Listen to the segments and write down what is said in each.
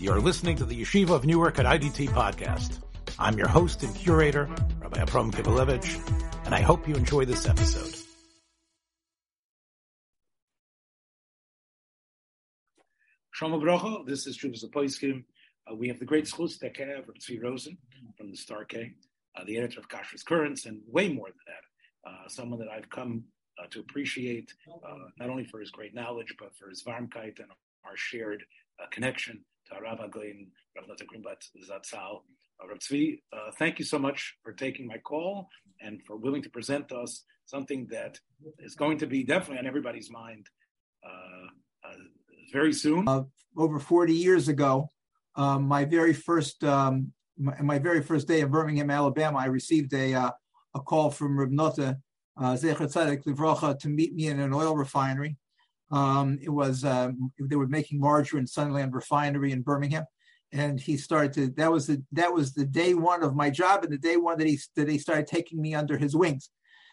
You're listening to the Yeshiva of Newark at IDT podcast. I'm your host and curator, Rabbi Abram Kibalevich, and I hope you enjoy this episode. Shalom Brocha, this is Shuvas Apoiskim. Uh, we have the great schus that have Tzvi Rosen from the Star K, uh, the editor of Kashrus Currents, and way more than that, uh, someone that I've come uh, to appreciate uh, not only for his great knowledge, but for his varmkeit and our shared uh, connection Rav Aglin, Rav Nota Greenblatt Zatzal. Rav Tzvi, thank you so much for taking my call and for willing to present us something that is going to be definitely on everybody's mind very soon. over 40 years ago, um, my very first um, my, my, very first day in Birmingham, Alabama, I received a uh, a call from Reb Nota uh, Livrocha to meet me in an oil refinery. Um, it was um, they were making margarine Sunnyland Refinery in Birmingham, and he started to. That was the that was the day one of my job, and the day one that he that he started taking me under his wings.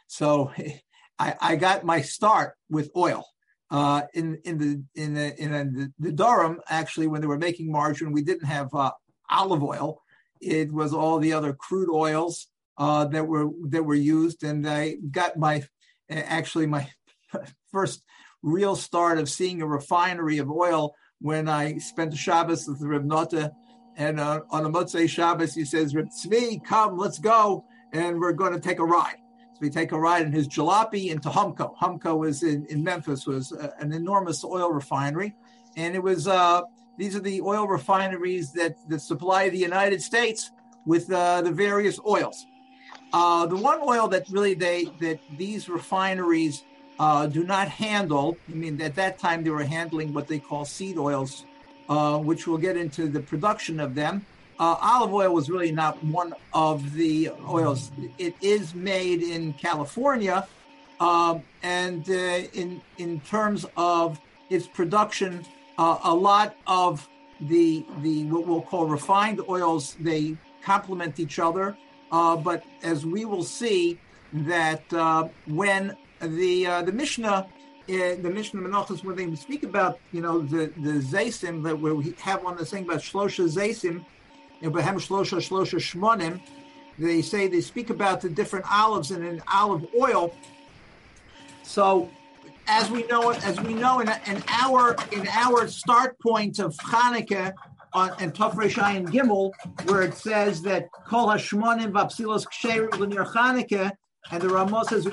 So, I, I got my start with oil. Uh, in in the in the in the, the Durham, actually, when they were making margarine, we didn't have uh, olive oil. It was all the other crude oils uh, that were that were used, and I got my actually my first real start of seeing a refinery of oil when I spent the Shabbos with Reb Nota, and uh, on a Motzei Shabbos he says, "Reb Tzvi, come, let's go, and we're going to take a ride." So we take a ride in his jalopy into Humko. Humko was in, in Memphis, was a, an enormous oil refinery, and it was uh, these are the oil refineries that, that supply the United States with uh, the various oils. Uh, the one oil that really they that these refineries uh, do not handle. I mean, at that time they were handling what they call seed oils, uh, which we'll get into the production of them. Uh, olive oil was really not one of the oils. It is made in California, um, and uh, in in terms of its production, uh, a lot of the the what we'll call refined oils they complement each other. Uh, but as we will see, that when the uh, the Mishnah eh, the Mishnah Menachos, when they speak about, you know, the the zaysim that we have one that's saying about shlosha zaysim, eh, Behem Shlosha Shlosha Shmonim, they say they speak about the different olives and an olive oil. So, as we know, as we know, in, in our in our start point of Hanukkah on uh, and Tafresh and Gimel, where it says that Kol Hashmonim Vapsilos Ksher L'Nir Hanukkah, and the Ramos says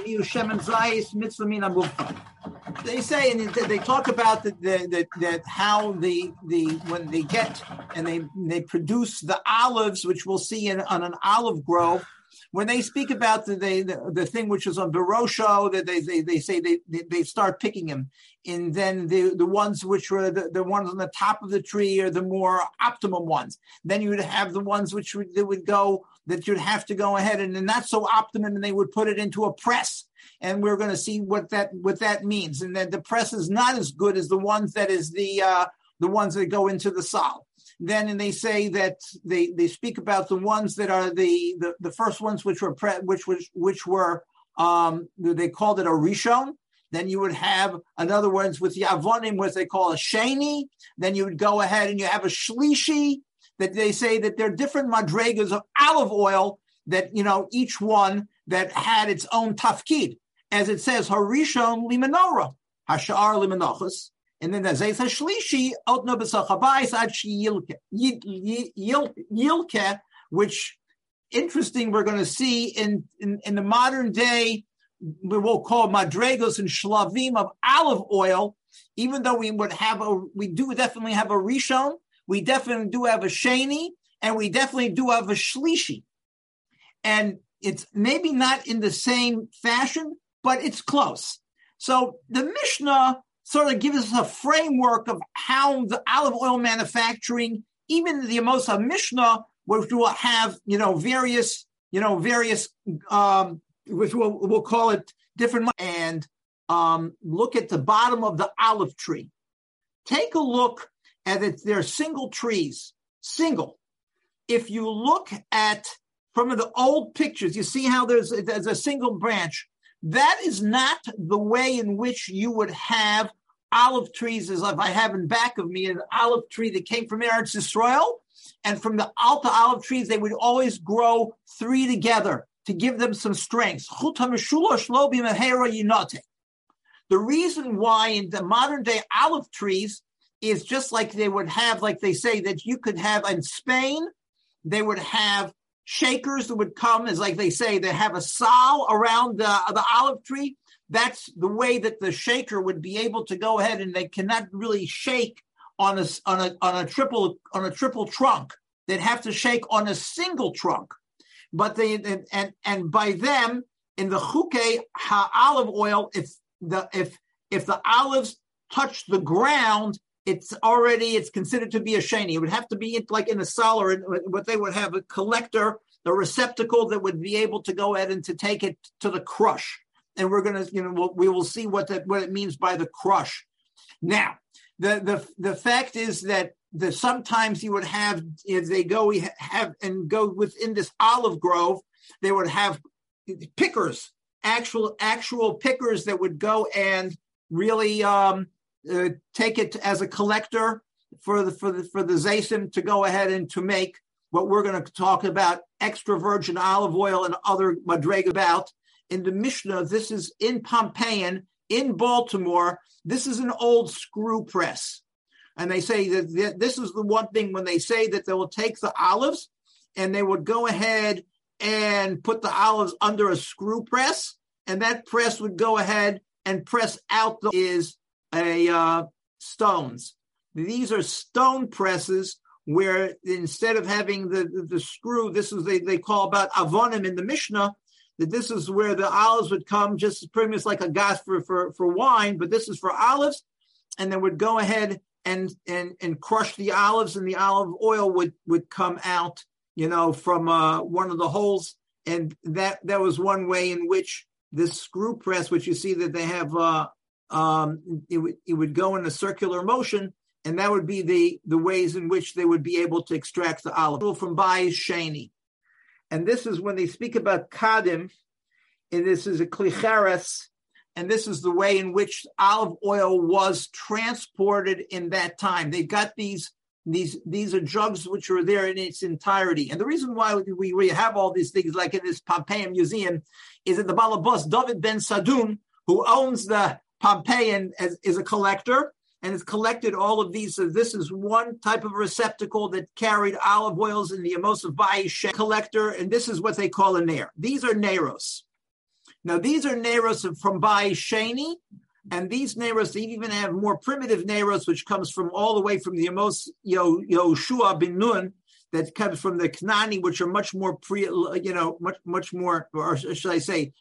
they say and they talk about the, the, the, how the the when they get and they they produce the olives which we'll see in, on an olive grove. When they speak about the the, the thing which is on Barosho, that they, they they say they, they start picking them, and then the the ones which were the, the ones on the top of the tree are the more optimum ones. Then you would have the ones which would, would go that you'd have to go ahead and, and not so optimum, and they would put it into a press and we're going to see what that what that means. And that the press is not as good as the ones that is the uh, the ones that go into the sol. Then and they say that they they speak about the ones that are the the, the first ones which were pre, which was which were um, they called it a rishon. Then you would have another ones with the yavonim, what they call a sheni. Then you would go ahead and you have a shlishi that they say that there are different madregas of olive oil that you know each one that had its own tafkid. As it says, Harishon limenora, Hashar limenochus, and then the Zayt Hashlishi, Otno B'Sachabais Ad Yilke, which interesting we're going to see in, in, in the modern day, we will call madregos and shlavim of olive oil, even though we would have a, we do definitely have a rishon, we definitely do have a sheni, and we definitely do have a shlishi. And it's maybe not in the same fashion, but it's close. So the Mishnah sort of gives us a framework of how the olive oil manufacturing, even the Amosa Mishnah, which will have, you know, various, you know, various, um, which we'll, we'll call it different, and um, look at the bottom of the olive tree. Take a look at it. They're single trees, single. If you look at from the old pictures, you see how there's, there's a single branch. That is not the way in which you would have olive trees as if I have in back of me an olive tree that came from Eretz Israel. And from the Alta olive trees, they would always grow three together to give them some strength. The reason why in the modern day olive trees is just like they would have, like they say that you could have in Spain, they would have shakers that would come, as like they say, they have a sal around the, the olive tree. That's the way that the shaker would be able to go ahead and they cannot really shake on a, on a, on a triple, on a triple trunk. They'd have to shake on a single trunk. But they, and, and, and by them, in the chuke ha olive oil, if the, if, if the olives touch the ground, it's already it's considered to be a sheni. It would have to be like in a cellar, what they would have a collector, the receptacle that would be able to go ahead and to take it to the crush. And we're gonna, you know, we will see what that what it means by the crush. Now, the the the fact is that the sometimes you would have if they go have and go within this olive grove, they would have pickers, actual actual pickers that would go and really um, uh, take it as a collector for the for the for the zasim to go ahead and to make what we're going to talk about extra virgin olive oil and other madreg about in the Mishnah. This is in Pompeian in Baltimore. This is an old screw press, and they say that this is the one thing when they say that they will take the olives and they would go ahead and put the olives under a screw press, and that press would go ahead and press out the is a uh, stones. These are stone presses where instead of having the, the, the screw, this is they, they call about avonim in the Mishnah, that this is where the olives would come just pretty much like a gas for, for, for wine, but this is for olives, and then would go ahead and and and crush the olives, and the olive oil would would come out, you know, from uh, one of the holes, and that that was one way in which this screw press, which you see that they have uh, um, it, w- it would go in a circular motion, and that would be the, the ways in which they would be able to extract the olive oil from Bayis Shani. And this is when they speak about Kadim, and this is a klicheres, and this is the way in which olive oil was transported in that time. They've got these these these are jugs which are there in its entirety. And the reason why we, we have all these things, like in this Pompeian museum, is that the Balabas David Bensadoun, who owns the Pompeian is, is a collector and has collected all of these. So this is one type of receptacle that carried olive oils in the Bay collector, and this is what they call a nair. These are nairos. Now these are nairos from Bai Shani, and these nairos even have more primitive nairos, which comes from all the way from the Amos Yoshua bin Nun, that comes from the Knani, which are much more pre, you know, much much more, or should I say,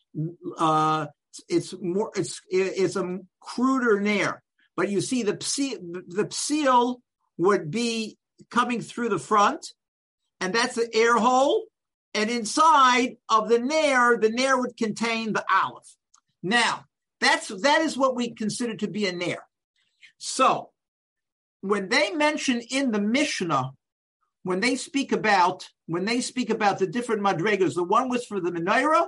uh, it's more it's it's a cruder nair. But you see the the psil would be coming through the front, and that's the air hole. And inside of the nair, the nair would contain the olive. Now, that's that is what we consider to be a nair. So when they mention in the Mishnah, when they speak about when they speak about the different madrigas, the one was for the menorah,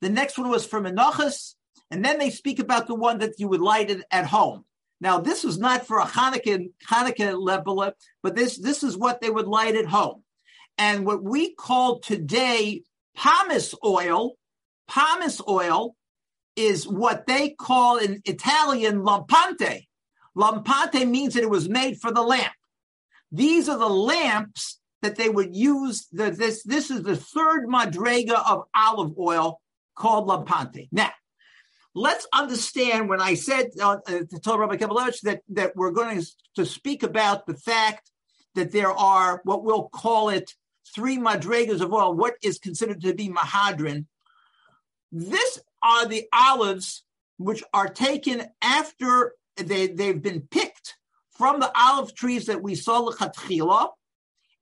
the next one was for menachas, and then they speak about the one that you would light it at home. Now, this was not for a Hanukkah, Hanukkah level, but this, this is what they would light at home. And what we call today pomace oil, pomace oil is what they call in Italian lampante. Lampante means that it was made for the lamp. These are the lamps that they would use. The, this, this is the third madrega of olive oil called lampante. Now, let's understand when I said uh, uh to tell Rabbi Kabalevich that, that we're going to speak about the fact that there are what we'll call it three madrigas of oil, what is considered to be mahadrin. This are the olives which are taken after they, they've been picked from the olive trees that we saw lechatchila,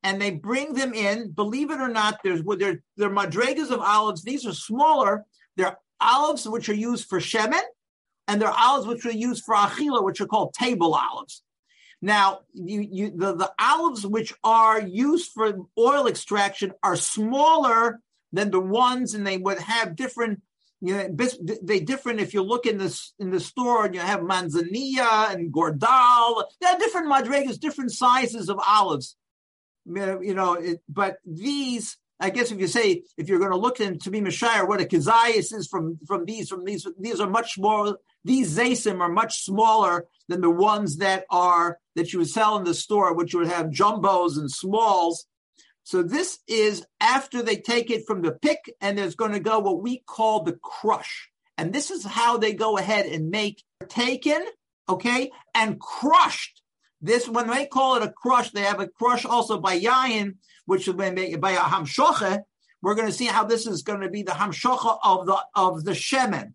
and they bring them in. Believe it or not, there's they're, they're madregas of olives. These are smaller. They're olives which are used for shemen, and there are olives which are used for achila, which are called table olives. Now, you, you, the, the olives which are used for oil extraction are smaller than the ones, and they would have different you know, they different. If you look in this in the store and you have manzanilla and gordal, there are different madrigas, different sizes of olives. You know, it, but these, I guess, if you say if you're going to look into be Mashire, what a kazayas is from from these from these these are much more. These zasim are much smaller than the ones that are that you would sell in the store, which would have jumbos and smalls. So this is after they take it from the pick, and there's going to go what we call the crush. And this is how they go ahead and make taken, okay, and crushed. This when they call it a crush, they have a crush also by yayin, which is by a hamshoche. We're going to see how this is going to be the hamshocha of the of the shemen.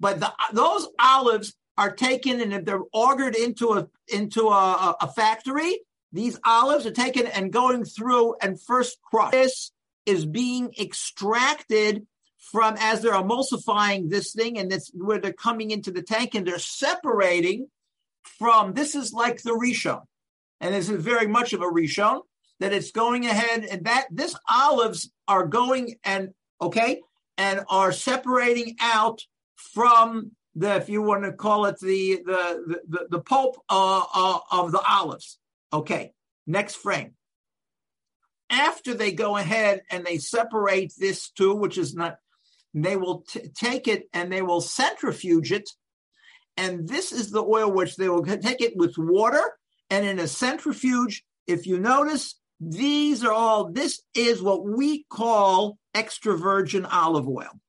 But the, those olives are taken and if they're augured into a into a, a factory, these olives are taken and going through and first crushed. This is being extracted from as they're emulsifying this thing, and that's where they're coming into the tank and they're separating from this is like the rishon, and this is very much of a rishon that it's going ahead and that this olives are going and okay and are separating out from the if you want to call it the the the, the pulp uh, uh, of the olives Okay, next frame. After they go ahead and they separate this too, which is not, they will t- take it and they will centrifuge it. And this is the oil which they will take it with water and in a centrifuge. If you notice, these are all, this is what we call extra virgin olive oil.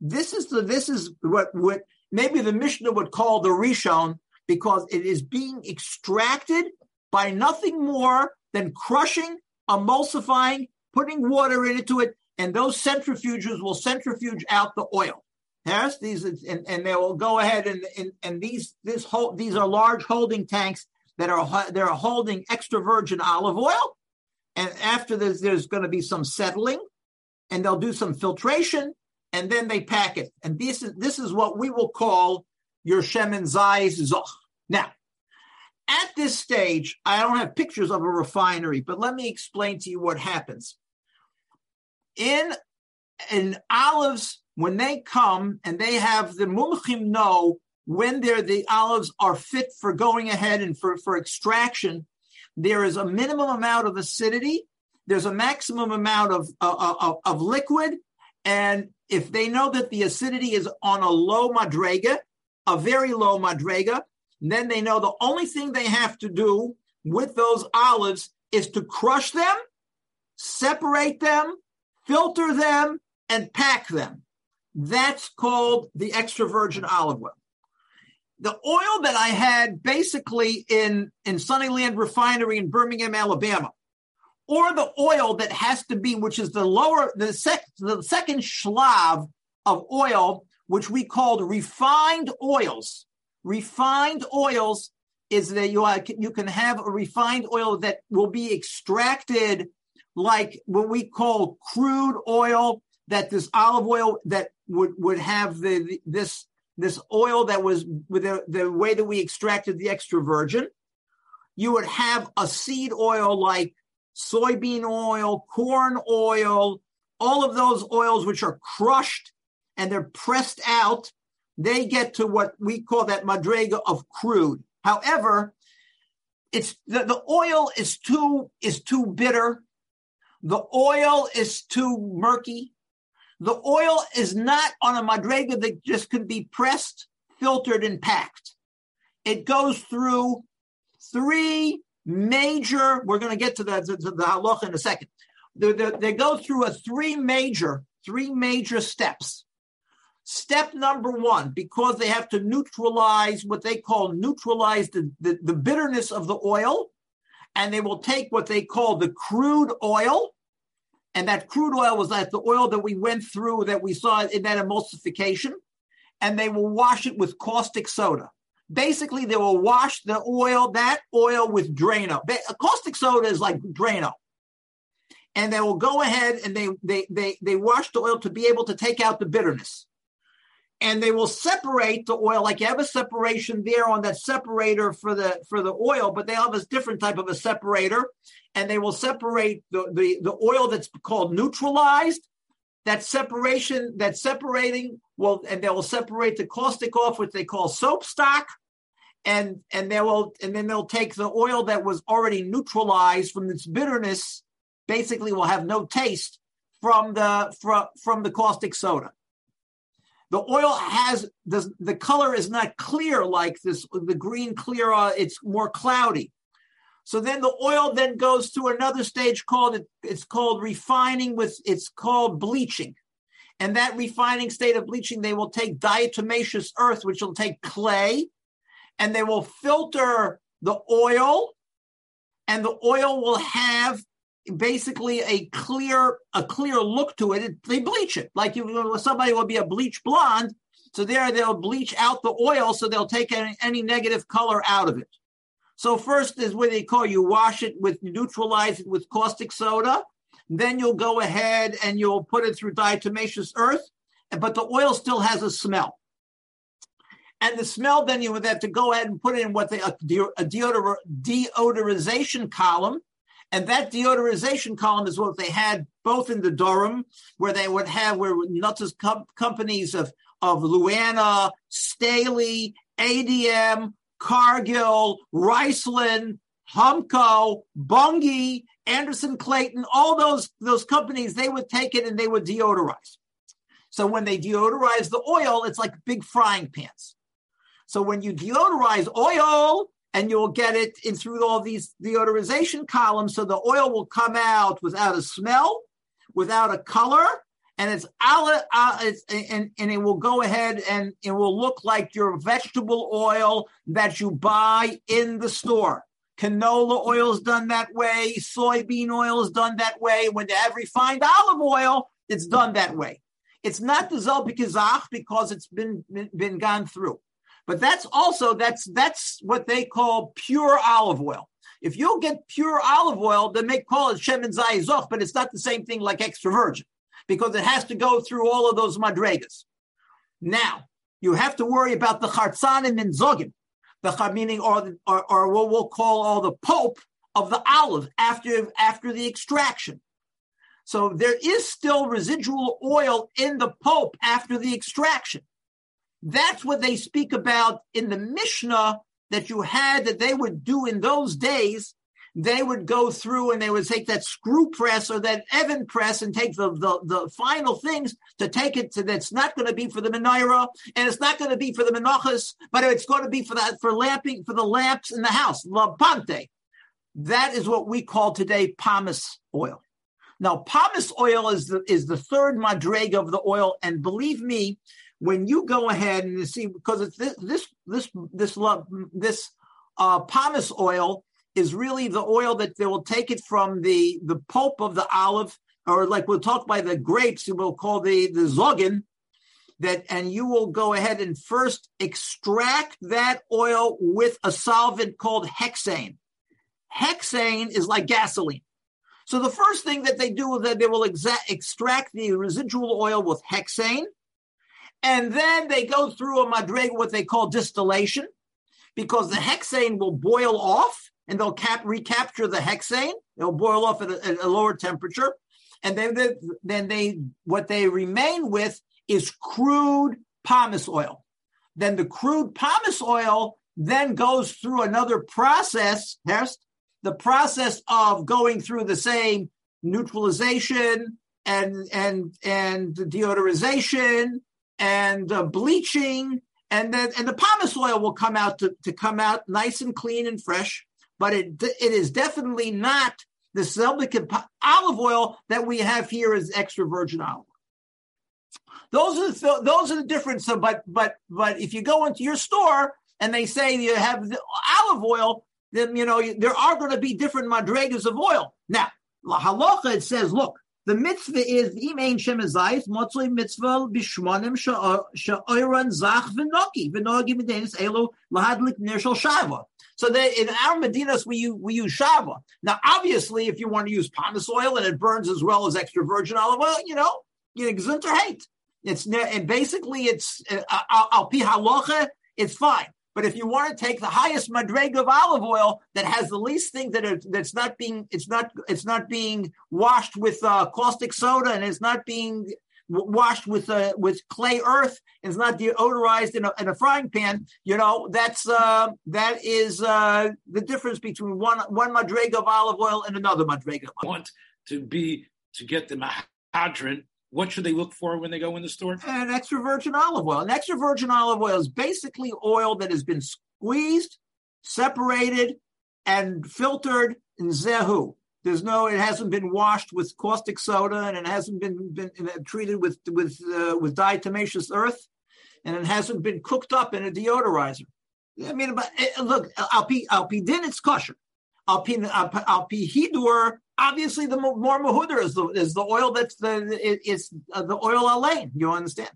This is the, this is what, what maybe the Mishnah would call the Rishon because it is being extracted by nothing more than crushing, emulsifying, putting water into it, and those centrifuges will centrifuge out the oil. Yes, these and, and they will go ahead and, and, and these this whole these are large holding tanks that are they're holding extra virgin olive oil, and after this there's going to be some settling, and they'll do some filtration, and then they pack it. And this is this is what we will call your shemen zayis zoch. Now, at this stage, I don't have pictures of a refinery, but let me explain to you what happens. In in olives, when they come and they have the mumchim know when they're the olives are fit for going ahead and for, for extraction, there is a minimum amount of acidity, there's a maximum amount of, uh, of, of liquid, and if they know that the acidity is on a low madrega, a very low madrega, then they know the only thing they have to do with those olives is to crush them, separate them, filter them, and pack them. That's called the extra virgin olive oil. The oil that I had basically in, in Sunnyland Refinery in Birmingham, Alabama, or the oil that has to be, which is the lower, the, sec, the second shlav of oil, which we called refined oils. Refined oils is that you, are, you can have a refined oil that will be extracted like what we call crude oil, that this olive oil that would, would have the, the this this oil that was with the, the way that we extracted the extra virgin. You would have a seed oil like soybean oil, corn oil, all of those oils which are crushed and they're pressed out they get to what we call that madrega of crude. However, it's the, the oil is too is too bitter. The oil is too murky. The oil is not on a madrega that just can be pressed, filtered, and packed. It goes through three major. We're going to get to the, to, the halacha in a second. They go through a three major, three major steps. Step number one, because they have to neutralize what they call neutralize the, the, the, bitterness of the oil, and they will take what they call the crude oil. And that crude oil was like the oil that we went through that we saw in that emulsification, and they will wash it with caustic soda. Basically, they will wash the oil, that oil with Drano. Caustic soda is like Drano and they will go ahead and they they they they wash the oil to be able to take out the bitterness and they will separate the oil like you have a separation there on that separator for the for the oil but they have a different type of a separator and they will separate the the, the oil that's called neutralized that separation, that separating will, and they will separate the caustic off, which they call soap stock, and and they will, and then they'll take the oil that was already neutralized from its bitterness, basically will have no taste from the from from the caustic soda. The oil has the the color is not clear like this. The green clear, uh, it's more cloudy. So then the oil then goes to another stage called it's called refining with it's called bleaching. And that refining state of bleaching, they will take diatomaceous earth, which will take clay, and they will filter the oil, and the oil will have basically a clear a clear look to it. They bleach it like you, somebody will be a bleach blonde. So there they'll bleach out the oil, so they'll take any, any negative color out of it. So first is what they call you wash it with neutralize it with caustic soda. Then you'll go ahead and you'll put it through diatomaceous earth, but the oil still has a smell. And the smell, then you would have to go ahead and put it in what they a deodor, deodorization column. And that deodorization column is what they had both in the Durham, where they would have where nuts com- companies of of LouAna, Staley, ADM, Cargill, Riceland, Humko, Bunge, Anderson Clayton, all those, those companies, they would take it and they would deodorize. So when they deodorize the oil, it's like big frying pans. So when you deodorize oil, and you'll get it in through all these deodorization columns, so the oil will come out without a smell, without a color, and it's, uh, it's and, and it will go ahead and it will look like your vegetable oil that you buy in the store. Canola oil is done that way. Soybean oil is done that way. When they have refined olive oil, it's done that way. It's not the Zelbikazach because it's been, been, been gone through. But that's also that's that's what they call pure olive oil. If you'll get pure olive oil, then they call it shemen zayzoch, but it's not the same thing like extra virgin because it has to go through all of those madregas. Now, you have to worry about the chartzanim and zogim, the meaning or, or, or what we'll call all the pulp of the olive after, after the extraction. So there is still residual oil in the pulp after the extraction. That's what they speak about in the Mishnah that you had that they would do in those days they would go through and they would take that screw press or that Evan press and take the, the, the final things to take it to that's not going to be for the menorah and it's not going to be for the menachas, but it's going to be for that for lamping for the lamps in the house, lampante. That is what we call today pomace oil. Now, pomace oil is the is the third madrega of the oil, and believe me, when you go ahead and see because it's this this this this love this uh, pomace oil is really the oil that they will take it from the, the pulp of the olive, or like we'll talk by the grapes, we'll call the, the zogin, that, and you will go ahead and first extract that oil with a solvent called hexane. Hexane is like gasoline. So the first thing that they do is that they will exa- extract the residual oil with hexane, and then they go through a madrega, what they call distillation, because the hexane will boil off, and they'll cap recapture the hexane. It'll boil off at a, at a lower temperature, and then they, then they what they remain with is crude pomace oil. Then the crude pomace oil then goes through another process. The process of going through the same neutralization and and and deodorization and uh, bleaching and then and the pomace oil will come out to, to come out nice and clean and fresh but it it is definitely not the Selbic olive oil that we have here is extra virgin olive. Those are the, those are the difference. But but but if you go into your store and they say you have olive oil, then you know there are going to be different madrigas of oil. Now, la halacha it says, look, the mitzvah is imein shemazayis motzoi mitzvah bishmonim sha'oiran zach v'noki v'nogi medenis elu lahadlik nirshal shava. So that in our Medinas we use, we use shava. Now, obviously, if you want to use pomace oil and it burns as well as extra virgin olive oil, you know, you know, hate. It's and basically it's uh, al pi halacha, it's fine. But if you want to take the highest madrega of olive oil that has the least thing that are, that's not being it's not it's not being washed with uh, caustic soda and it's not being washed with uh, with clay earth and it's not deodorized in a, in a frying pan, you know, that's uh, that is uh, the difference between one one madrega of olive oil and another madrega. Want to be to get the mahadrin what should they look for when they go in the store? An extra virgin olive oil. An extra virgin olive oil is basically oil that has been squeezed, separated, and filtered in zehu. There's no, it hasn't been washed with caustic soda, and it hasn't been, been treated with with uh, with diatomaceous earth, and it hasn't been cooked up in a deodorizer. I mean, but eh, look, alpi alpi din it's kosher. Alpi alpi hidur obviously the more mahuder is the is the oil that's the it's uh, the oil alain. You understand?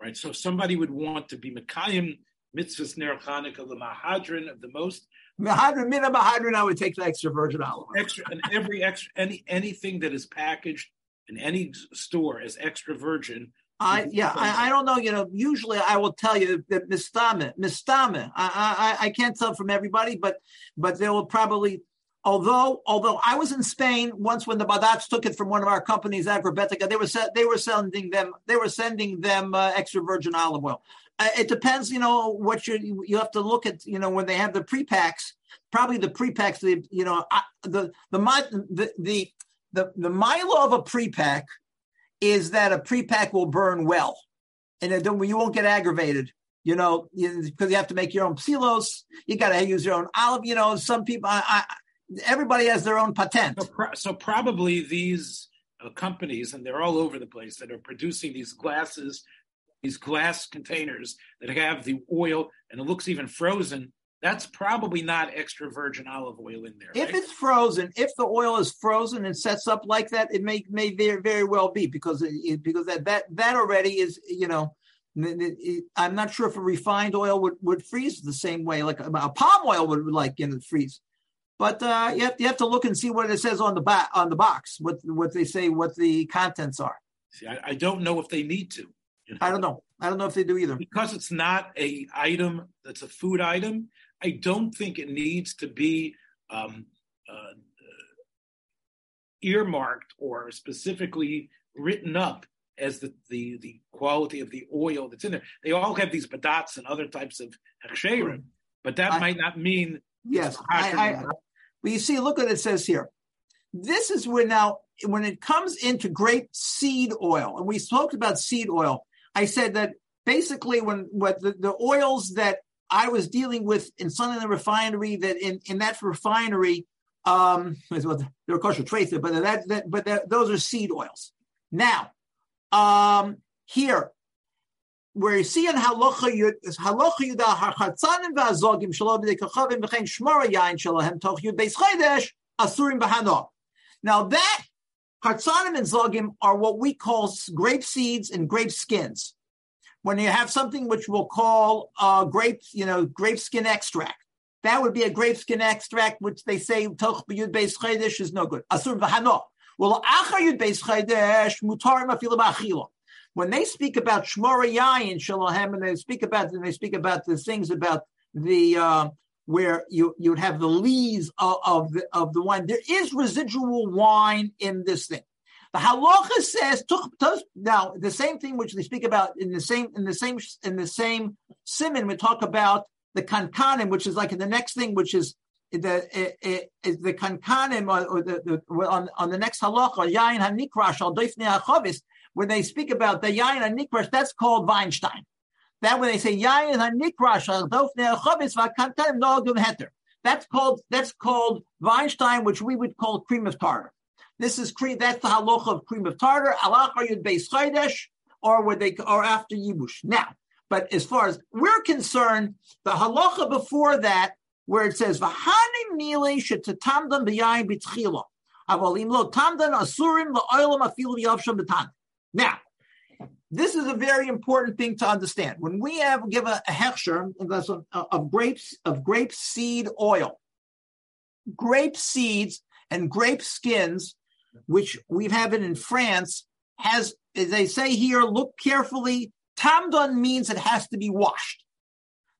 Right. So somebody would want to be mekayim mitzvahs ner Chanukah the mahadrin of the most. Mahadrin mina mahadrin. I would take the extra virgin olive. Extra and every extra any anything that is packaged in any store as extra virgin. I yeah I, I don't know you know usually I will tell you that mistame mistame I, I I can't tell from everybody but but they will probably although although I was in Spain once when the Badats took it from one of our companies, Agrobetica, they were they were sending them they were sending them uh, extra virgin olive oil. Uh, it depends, you know, what you you have to look at, you know, when they have the pre-packs, probably the pre-packs, the you know, I, the the the the the the milo of a pre-pack is that a pre-pack will burn well, and it, you won't get aggravated you know, because you have to make your own silos. You got to use your own olive. You know, some people, I, everybody has their own patent. So, pro- so probably these uh, companies, and they're all over the place, that are producing these glasses, these glass containers that have the oil, and it looks even frozen. That's probably not extra virgin olive oil in there. If right? it's frozen, if the oil is frozen and sets up like that, it may may very very well be because it, because that that that already is you know. I'm not sure if a refined oil would, would freeze the same way, like a, palm oil would like you know freeze. But uh, you have you have to look and see what it says on the back on the box, what what they say, what the contents are. See, I, I don't know if they need to. You know? I don't know. I don't know if they do either. Because it's not a item that's a food item. I don't think it needs to be um, uh, earmarked or specifically written up as the, the, the quality of the oil that's in there. They all have these badats and other types of hechsherim, but that I, might not mean. Yes, I, I, but you see, look what it says here. This is where now, when it comes into grape seed oil, and we spoke about seed oil, I said that basically when what the, the oils that I was dealing with in the refinery, that in, in that refinery, um, well, they're kosher tracer, but that, that but that, those are seed oils. Now, um, here, where you see in halacha yud halacha yud harchatzanim v'azogim shalom b'dei v'chein shmora yain shalahem toch yud beis chodesh asurim b'hano. Now that hartzanim and zogim are what we call grape seeds and grape skins. When you have something which we'll call uh, grape, you know, grape skin extract, that would be a grape skin extract, which they say toch b'yud beis chodesh is no good. Asurim b'hano. Well, achar yud beis chodesh mutarim afilu b'achilo when they speak about Shmora Yayin Shalahem, and they speak about and they speak about the things about the uh, where you you'd have the lees of, of, the of the wine. There is residual wine in this thing. The halacha says now the same thing which they speak about in the same in the same in the same simon. We talk about the kankanim, which is like in the next thing, which is the is the kankanim or, the, the on on the next halacha yain hanikrash al doifnei achavis when they speak about the yain and nikrash, that's called Weinstein. That when they say yain and nikrash, that's called that's called Weinstein, which we would call cream of tartar. This is cream. That's the halacha of cream of tartar. Allah yud or would they or after yibush. Now, but as far as we're concerned, the halacha before that, where it says v'hanim nile shetatamdan b'yayin b'tchila. Avolim lo tamdan asurim la'olam afilu yavsham b'tan. Now, this is a very important thing to understand. When we have give a, a hechsher of grapes of grape seed oil, grape seeds and grape skins, which we have it in France, has as they say here, look carefully. Tamdon means it has to be washed.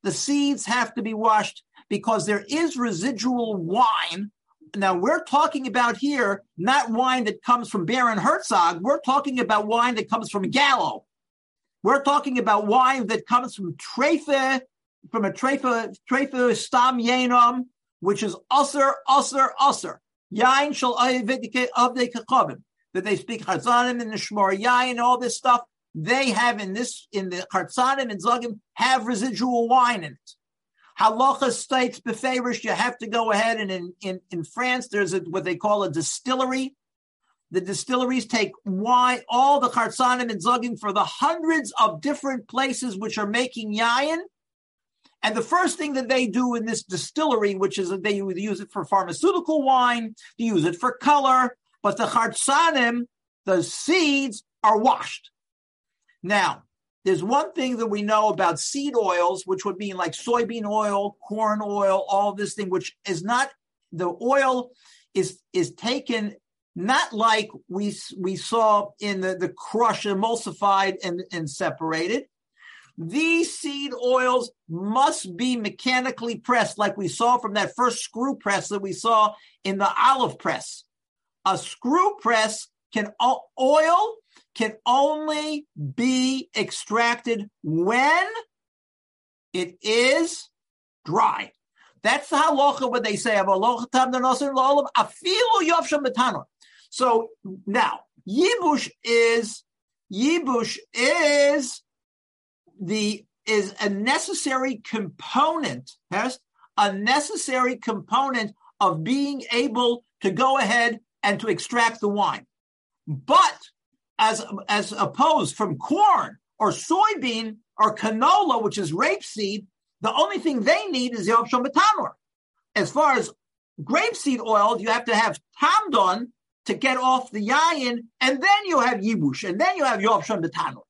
The seeds have to be washed because there is residual wine now we're talking about here not wine that comes from Baron Herzog. We're talking about wine that comes from Gallo. We're talking about wine that comes from Trefe, from a Trefe, Trefe Stam Yenom, which is Usser, Usser, Usser. Yain shall of the. That they speak Harzanim and the Shmor Yain, all this stuff. They have in this, in the Harzanim and Zagim, have residual wine in it. Halacha states beferish, you have to go ahead and in, in, in France, there's a, what they call a distillery. The distilleries take wine, all the chartzanim and zugim for the hundreds of different places which are making yayin. And the first thing that they do in this distillery, which is that they use it for pharmaceutical wine, they use it for color, but the chartzanim, the seeds, are washed. Now, there's one thing that we know about seed oils, which would mean like soybean oil, corn oil, all this thing, which is not the oil is is taken not like we we saw in the, the crush emulsified and, and separated. These seed oils must be mechanically pressed, like we saw from that first screw press that we saw in the olive press. A screw press can oil can only be extracted when it is dry. That's the halacha when they say So now yibush is yibush is the is a necessary component, yes, a necessary component of being able to go ahead and to extract the wine. But as as opposed from corn or soybean or canola, which is rapeseed, the only thing they need is the Yom Matanor. As far as grapeseed oil, you have to have tamdon to get off the yayin, and then you have yibush, and then you have Yom Matanor.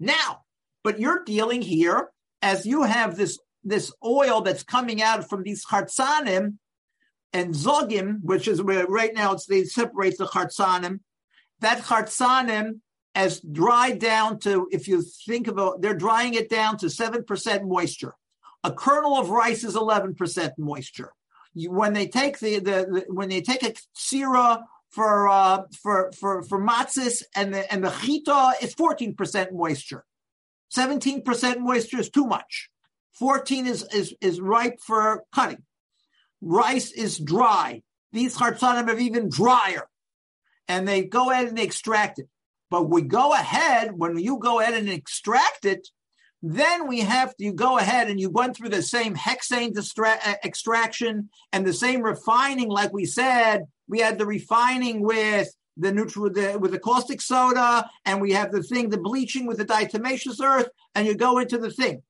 Now, but you're dealing here as you have this this oil that's coming out from these chartzanim and zogim, which is where right now it's they separate the chartzanim that chartzanim has dried down to, if you think about, they're drying it down to 7% moisture. A kernel of rice is 11% moisture. You, when they take the, the, the, when they take a sira for uh, for for for matzis and the and the chita is 14% moisture. 17% moisture is too much. 14 is is is ripe for cutting. Rice is dry. These chartzanim are even drier and they go ahead and extract it. But we go ahead, when you go ahead and extract it, then we have to go ahead and you went through the same hexane distra- uh, extraction and the same refining, like we said. We had the refining with the neutral the, with the caustic soda, and we have the thing, the bleaching with the diatomaceous earth, and you go into the thing.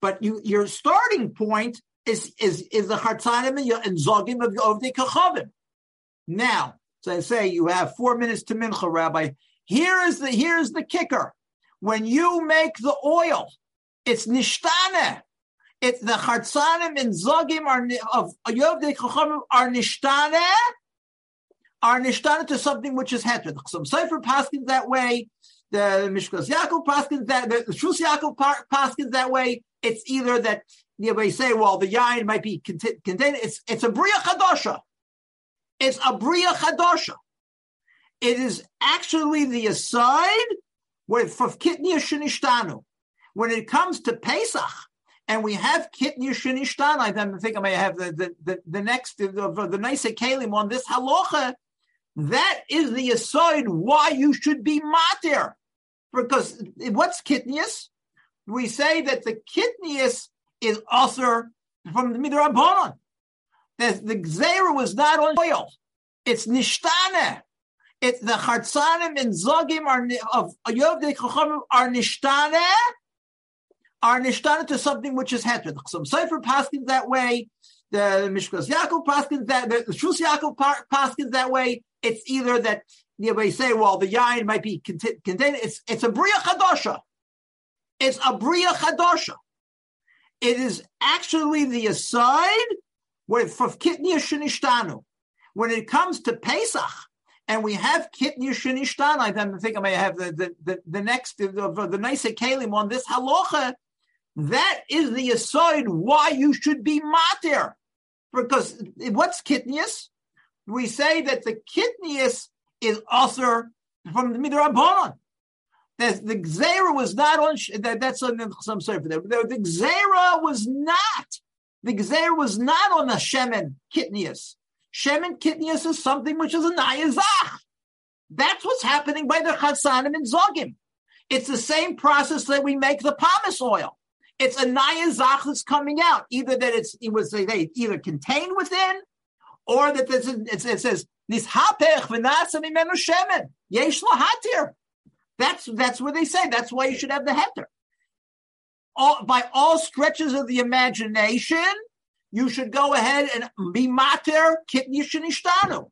But you, your starting point is is is the hartzanim and zogim of, of the kachavim. Now, so I say you have four minutes to mincha, Rabbi. Here is the here is the kicker. When you make the oil, it's nishtane. It's the chartzanim and zogim are of Yov de Chachamim are nishtane, are nishtane to something which is heter. Some Sefer paskins that way. The Mishkas Yaakov paskins that the Shus Yaakov paskins that way. It's either that you they say, well, the yain might be contained. It's it's a bria chadasha. It's a bria chadasha. It is actually the aside with for kitnia shenishtanu. When it comes to Pesach, and we have kitnia shenishtanu, I think I may have the the, the, the next the, the, the nice kalim on this halacha. That is the aside why you should be matir. Because what's kitnius? We say that the kitnius is also from the midrabanon. The, the Gzera was not on oil. It's nishtane. It's the chartzanim and zogim are of Yov Chachamim are nishtane, are nishtane to something which is heter. Some Sefer paskins that way. The Mishkas Yaakov paskins that the Shus Yaakov paskins that way. It's either that you they say, well, the yain might be contained. It's it's a bria chadasha. It's a bria chadasha. It is actually the aside when it comes to Pesach, and we have Kitnya Shinishtan, I think I may have the, the, the, the next, the, the, the nice Kalim on this halacha, that is the aside why you should be matir. because what's kitnius? We say that the kitnius is also from the midrabanon. That the Gzera was not on, that, that's on sorry for. The, the Gzera was not, the Gzera was not on the Shemen Kitnius. Shemen Kitnius is something which is a Nayazach. That's what's happening by the Chasanim and Zogim. It's the same process that we make the pomace oil. It's a Nayazach that's coming out. Either that it's, it was they either contained within, or that it, it says, Nishapech v'nasa mimenu shemen. Yesh. That's that's what they say. That's why you should have the heter. All, by all stretches of the imagination, you should go ahead and be mater kitni shenistanu.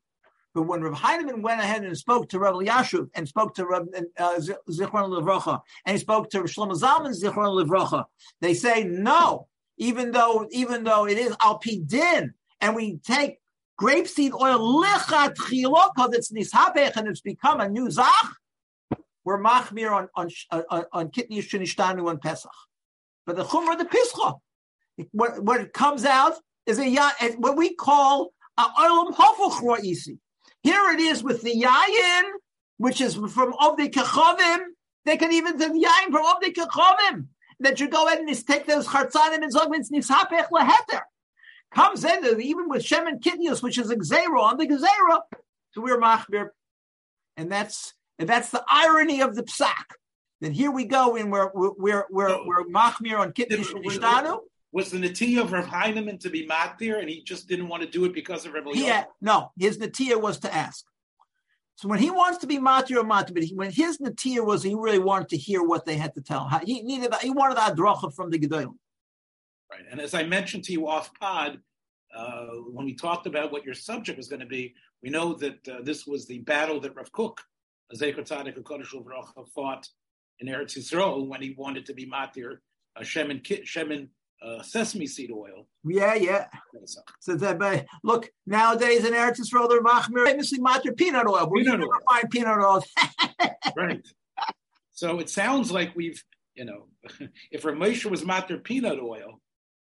But when Rav Heinemann went ahead and spoke to Rav Elyashiv and spoke to Rav uh, Zichron Levrocha and he spoke to Shlomo Zalman Zichron Levrocha, they say no. Even though even though it is al din, and we take grapeseed oil lichat because it's nishapech and it's become a new zach, we're machmir on on on, on shenishtanu on Pesach. But the chumrah the pischa, what what comes out is a what we call a olam hafuch roisi. Here it is with the yayin, which is from Ovdei Kechavim. They can even do yayin from Ovdei Kechavim. That you go ahead and take those chartzanim and zogmins nishapech leheter. Comes in even with Shem and Kitnius, which is a gzera on the gzera. So we're machmir, and that's and that's the irony of the psak. Then here we go in where we're we're we're machmir on Kitnish Ishtanu. Was the Natiya of Rav Heinemann to be matir, and he just didn't want to do it because of Rav Yeah, no, his Natiya was to ask. So when he wants to be matir or matir, but he, when his Natiya was, he really wanted to hear what they had to tell. He needed, he wanted that adracha from the Gedolim. Right, and as I mentioned to you off pod, uh, when we talked about what your subject was going to be, we know that uh, this was the battle that Rav Kook Zecher Tzadik Kodesh fought in Eretz Yisrael when he wanted to be matir uh, shemen shemen uh, sesame seed oil. Yeah, yeah. So that, but look nowadays in Eretz Yisrael they're machmir famously matir peanut oil. We peanut oil. find peanut oil. right. So it sounds like we've you know if Reb Moshe was matir peanut oil,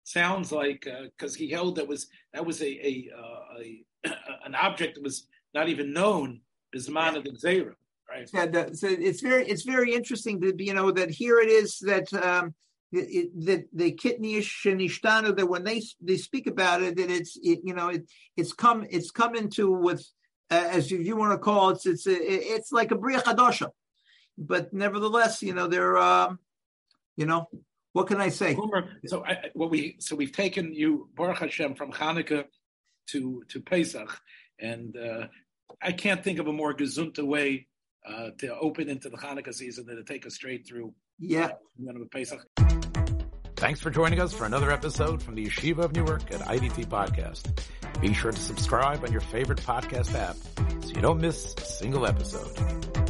sounds like because uh, he held that was that was a a, uh, a, an object that was not even known bisman of the Zera. Right. Yeah, the, so it's very it's very interesting to you know that here it is that um, it, that the kitnish and ishtanu that when they they speak about it that it's it, you know it it's come it's come into with uh, as you, you want to call it it's it's it's like a bria chadosha, but nevertheless you know they're um, you know what can I say? So I, what we so we've taken you Baruch Hashem from Hanukkah to to Pesach, and uh, I can't think of a more gazunta way uh, to open into the Hanukkah season than to take us straight through. Yeah. Uh, Pesach. Thanks for joining us for another episode from the Yeshiva of Newark at IDT Podcast. Be sure to subscribe on your favorite podcast app so you don't miss a single episode.